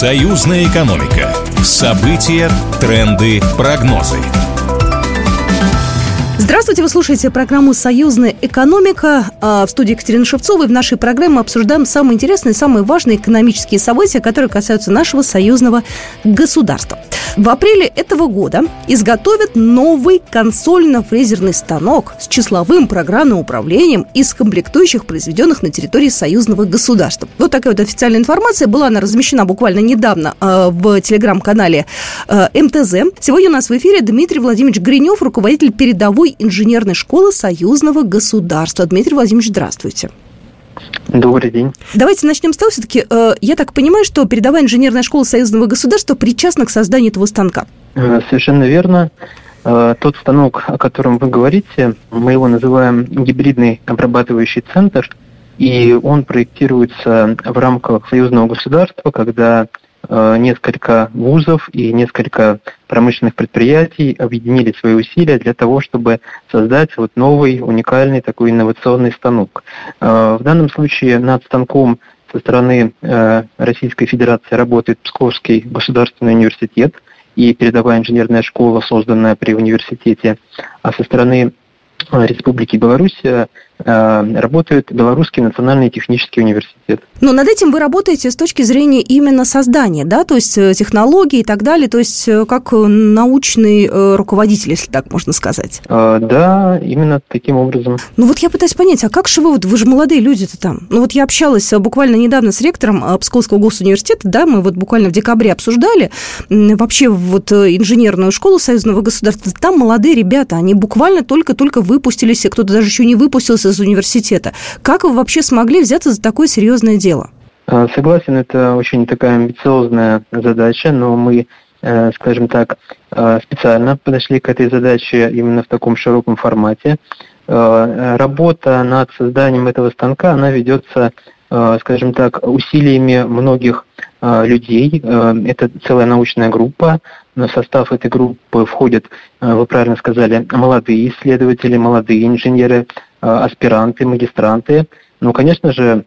Союзная экономика. События, тренды, прогнозы. Здравствуйте, вы слушаете программу «Союзная экономика». А, в студии Екатерина Шевцова. И в нашей программе мы обсуждаем самые интересные, самые важные экономические события, которые касаются нашего союзного государства. В апреле этого года изготовят новый консольно-фрезерный станок с числовым программным управлением из комплектующих, произведенных на территории союзного государства. Вот такая вот официальная информация была, она размещена буквально недавно э, в телеграм-канале э, МТЗ. Сегодня у нас в эфире Дмитрий Владимирович Гринев, руководитель передовой инженерной школы союзного государства. Дмитрий Владимирович, здравствуйте. Добрый день. Давайте начнем с того, все-таки, э, я так понимаю, что передовая инженерная школа союзного государства причастна к созданию этого станка. Э, совершенно верно. Э, тот станок, о котором вы говорите, мы его называем гибридный обрабатывающий центр, и он проектируется в рамках союзного государства, когда несколько вузов и несколько промышленных предприятий объединили свои усилия для того, чтобы создать вот новый уникальный такой инновационный станок. Э, в данном случае над станком со стороны э, Российской Федерации работает Псковский государственный университет и передовая инженерная школа, созданная при университете, а со стороны Республики Беларусь э, работает Белорусский национальный технический университет. Но над этим вы работаете с точки зрения именно создания, да, то есть э, технологий и так далее, то есть э, как научный руководитель, если так можно сказать. Да, именно таким образом. Ну вот я пытаюсь понять, а как же вы, вот вы же молодые люди-то там. Ну вот я общалась буквально недавно с ректором Псковского госуниверситета, да, мы вот буквально в декабре обсуждали вообще вот инженерную школу союзного государства. Там молодые ребята, они буквально только-только выпустились, кто-то даже еще не выпустился из университета. Как вы вообще смогли взяться за такое серьезное дело? А, согласен, это очень такая амбициозная задача, но мы, э, скажем так, э, специально подошли к этой задаче именно в таком широком формате. Э, работа над созданием этого станка, она ведется, скажем так, усилиями многих людей. Это целая научная группа, в состав этой группы входят, э, вы правильно сказали, молодые исследователи, молодые инженеры, э, аспиранты, магистранты. Ну, конечно же,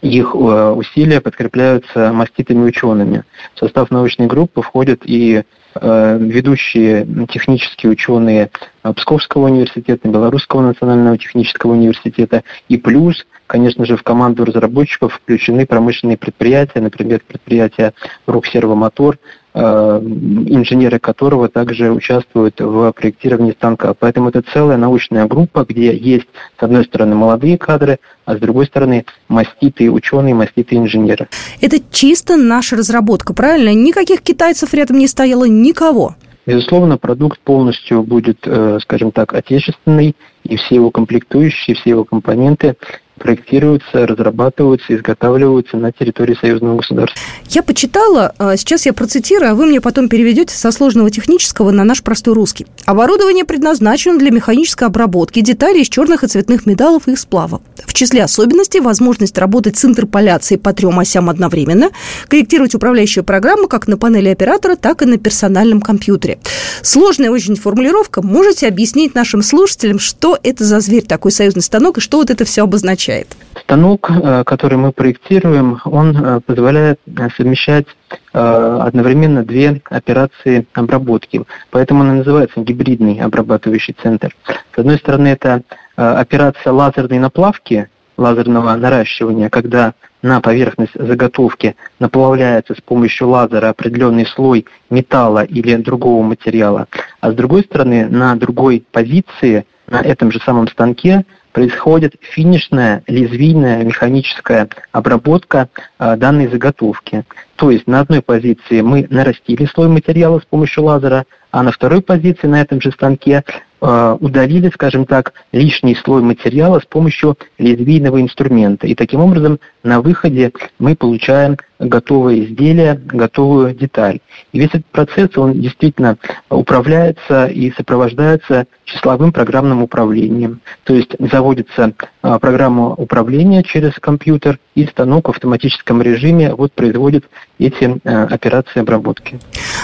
их э, усилия подкрепляются маститыми учеными. В состав научной группы входят и ведущие технические ученые Псковского университета, Белорусского национального технического университета. И плюс, конечно же, в команду разработчиков включены промышленные предприятия, например, предприятие «Роксервомотор», Э, инженеры которого также участвуют в проектировании станка. Поэтому это целая научная группа, где есть, с одной стороны, молодые кадры, а с другой стороны, маститые ученые, маститые инженеры. Это чисто наша разработка, правильно? Никаких китайцев рядом не стояло, никого? Безусловно, продукт полностью будет, э, скажем так, отечественный, и все его комплектующие, все его компоненты проектируются, разрабатываются, изготавливаются на территории союзного государства. Я почитала, а, сейчас я процитирую, а вы мне потом переведете со сложного технического на наш простой русский. Оборудование предназначено для механической обработки деталей из черных и цветных металлов и их сплавов. В числе особенностей возможность работать с интерполяцией по трем осям одновременно, корректировать управляющую программу как на панели оператора, так и на персональном компьютере. Сложная очень формулировка. Можете объяснить нашим слушателям, что это за зверь такой союзный станок и что вот это все обозначает? Означает? Станок, э, который мы проектируем, он э, позволяет э, совмещать одновременно две операции обработки. Поэтому он называется гибридный обрабатывающий центр. С одной стороны, это операция лазерной наплавки, лазерного наращивания, когда на поверхность заготовки наплавляется с помощью лазера определенный слой металла или другого материала, а с другой стороны, на другой позиции, на этом же самом станке происходит финишная лезвийная механическая обработка э, данной заготовки. То есть на одной позиции мы нарастили слой материала с помощью лазера, а на второй позиции на этом же станке удалили, скажем так, лишний слой материала с помощью лезвийного инструмента. И таким образом на выходе мы получаем готовое изделие, готовую деталь. И весь этот процесс, он действительно управляется и сопровождается числовым программным управлением. То есть заводится а, программа управления через компьютер, и станок в автоматическом режиме вот производит эти а, операции обработки.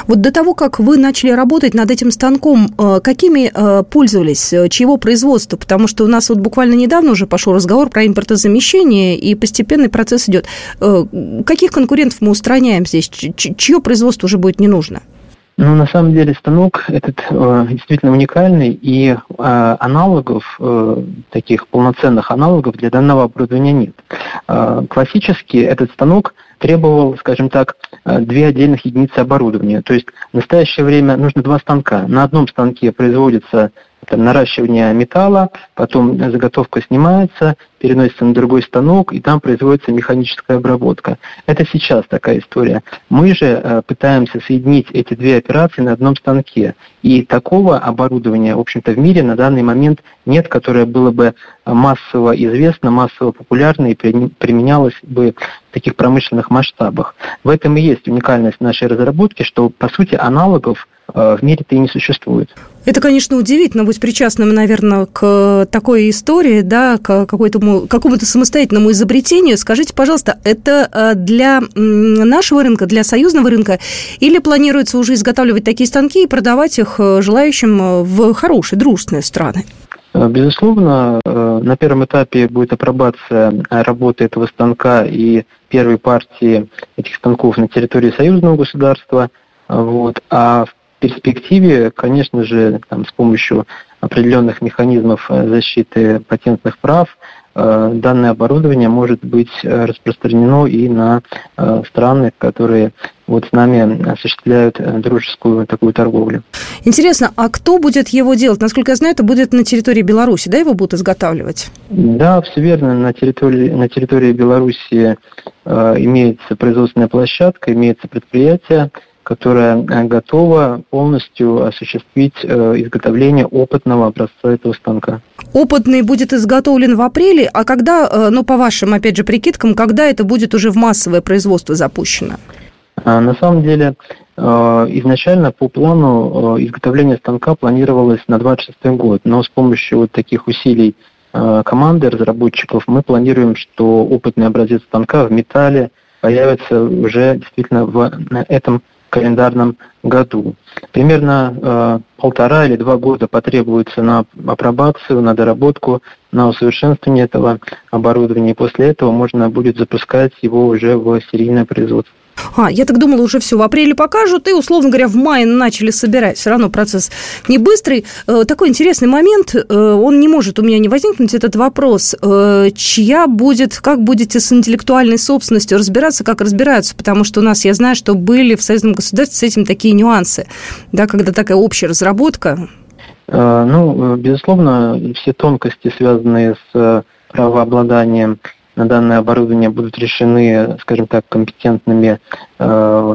Вот до того, как вы начали работать над этим станком, а, какими пользовались, чьего производства? Потому что у нас вот буквально недавно уже пошел разговор про импортозамещение, и постепенный процесс идет. Каких конкурентов мы устраняем здесь? Чье производство уже будет не нужно? Ну, на самом деле станок этот э, действительно уникальный, и э, аналогов, э, таких полноценных аналогов для данного оборудования нет. Э, классически этот станок требовал, скажем так, э, две отдельных единицы оборудования. То есть в настоящее время нужно два станка. На одном станке производится это наращивание металла, потом заготовка снимается, переносится на другой станок, и там производится механическая обработка. Это сейчас такая история. Мы же э, пытаемся соединить эти две операции на одном станке. И такого оборудования, в общем-то, в мире на данный момент нет, которое было бы массово известно, массово популярно и применялось бы в таких промышленных масштабах. В этом и есть уникальность нашей разработки, что, по сути, аналогов э, в мире-то и не существует. Это, конечно, удивительно быть причастным, наверное, к такой истории, да, к какому-то, самостоятельному изобретению. Скажите, пожалуйста, это э, для нашего рынка, для союзного рынка, или планируется уже изготавливать такие станки и продавать их э, желающим э, в хорошие, дружественные страны? Безусловно, на первом этапе будет апробация работы этого станка и первой партии этих станков на территории союзного государства. Вот. А в перспективе, конечно же, там, с помощью определенных механизмов э, защиты патентных прав э, данное оборудование может быть э, распространено и на страны, которые вот с нами осуществляют дружескую такую торговлю. Интересно, а кто будет его делать? Насколько я знаю, это будет на территории Беларуси, да, его будут изготавливать? Да, все верно. На территории, на территории Беларуси э, имеется производственная площадка, имеется предприятие, которая э, готова полностью осуществить э, изготовление опытного образца этого станка. Опытный будет изготовлен в апреле, а когда, э, ну, по вашим, опять же, прикидкам, когда это будет уже в массовое производство запущено? А, на самом деле, изначально по плану изготовление станка планировалось на 26 год, но с помощью вот таких усилий команды разработчиков мы планируем, что опытный образец станка в металле появится уже действительно в этом календарном году. Примерно э, полтора или два года потребуется на апробацию, на доработку, на усовершенствование этого оборудования. И после этого можно будет запускать его уже в серийное производство. А, я так думала, уже все в апреле покажут, и, условно говоря, в мае начали собирать. Все равно процесс не быстрый. Э, такой интересный момент, э, он не может у меня не возникнуть, этот вопрос. Э, чья будет, как будете с интеллектуальной собственностью разбираться, как разбираются? Потому что у нас, я знаю, что были в союзном государстве с этим такие нюансы, да, когда такая общая разработка. Ну, безусловно, все тонкости, связанные с правообладанием на данное оборудование будут решены, скажем так, компетентными э,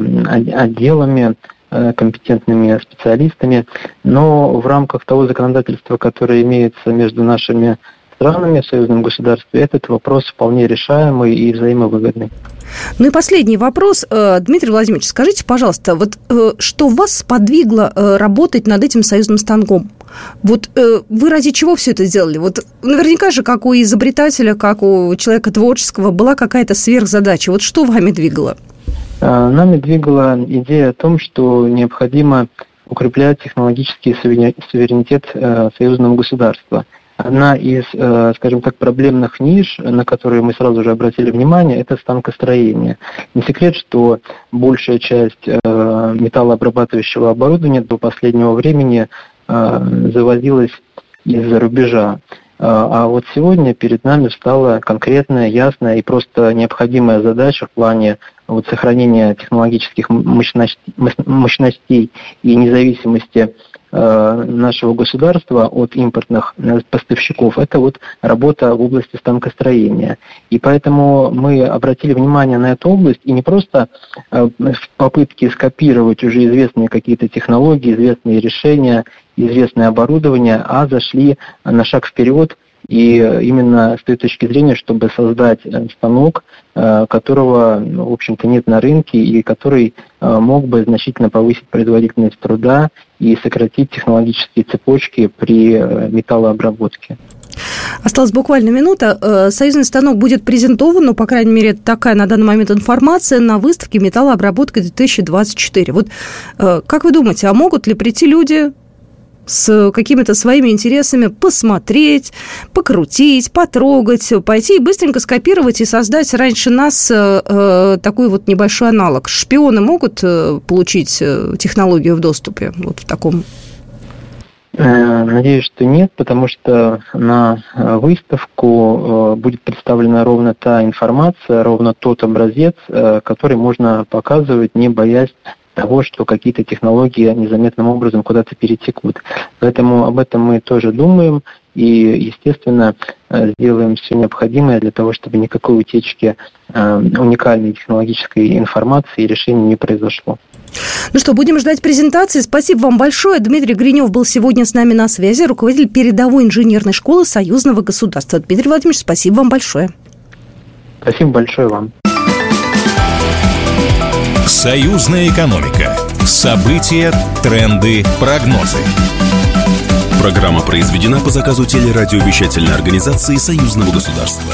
отделами, э, компетентными специалистами, но в рамках того законодательства, которое имеется между нашими странами в союзном государстве, этот вопрос вполне решаемый и взаимовыгодный. Ну и последний вопрос. Э, Дмитрий Владимирович, скажите, пожалуйста, вот что вас сподвигло работать над этим союзным станком? Вот э, вы ради чего все это сделали? Вот наверняка же, как у изобретателя, как у человека творческого, была какая-то сверхзадача. Вот что вами двигало? А, нами двигала идея о том, что необходимо укреплять технологический суверенитет э, союзного государства. Одна из, э, скажем так, проблемных ниш, на которые мы сразу же обратили внимание, это станкостроение. Не секрет, что большая часть э, металлообрабатывающего оборудования до последнего времени Э, завозилась из-за рубежа. Э, а вот сегодня перед нами стала конкретная, ясная и просто необходимая задача в плане вот сохранения технологических мощностей и независимости Э, нашего государства от импортных поставщиков, это вот работа в области станкостроения. И поэтому мы обратили внимание на эту область и не просто в попытке скопировать уже известные какие-то технологии, известные решения, известное оборудование, а зашли на шаг вперед и именно с той точки зрения, чтобы создать э, станок, э, которого, в общем-то, нет на рынке и который э, мог бы значительно повысить производительность труда и сократить технологические цепочки при металлообработке. Осталась буквально минута. Союзный станок будет презентован, ну, по крайней мере, такая на данный момент информация на выставке «Металлообработка 2024». Вот как вы думаете, а могут ли прийти люди с какими-то своими интересами посмотреть, покрутить, потрогать, пойти и быстренько скопировать и создать раньше нас э, э такой вот небольшой аналог. Шпионы могут э, получить э, технологию в доступе вот в таком Надеюсь, что нет, потому что на выставку будет представлена ровно та информация, ровно тот образец, который можно показывать, не боясь того, что какие-то технологии незаметным образом куда-то перетекут. Поэтому об этом мы тоже думаем и, естественно, э, сделаем все необходимое для того, чтобы никакой утечки э, уникальной технологической информации и решений не произошло. Ну что, будем ждать презентации. Спасибо вам большое. Дмитрий Гринев был сегодня с нами на связи, руководитель передовой инженерной школы Союзного государства. Дмитрий Владимирович, спасибо вам большое. Спасибо большое вам. Союзная экономика. События, тренды, прогнозы. Программа произведена по заказу телерадиовещательной организации Союзного государства.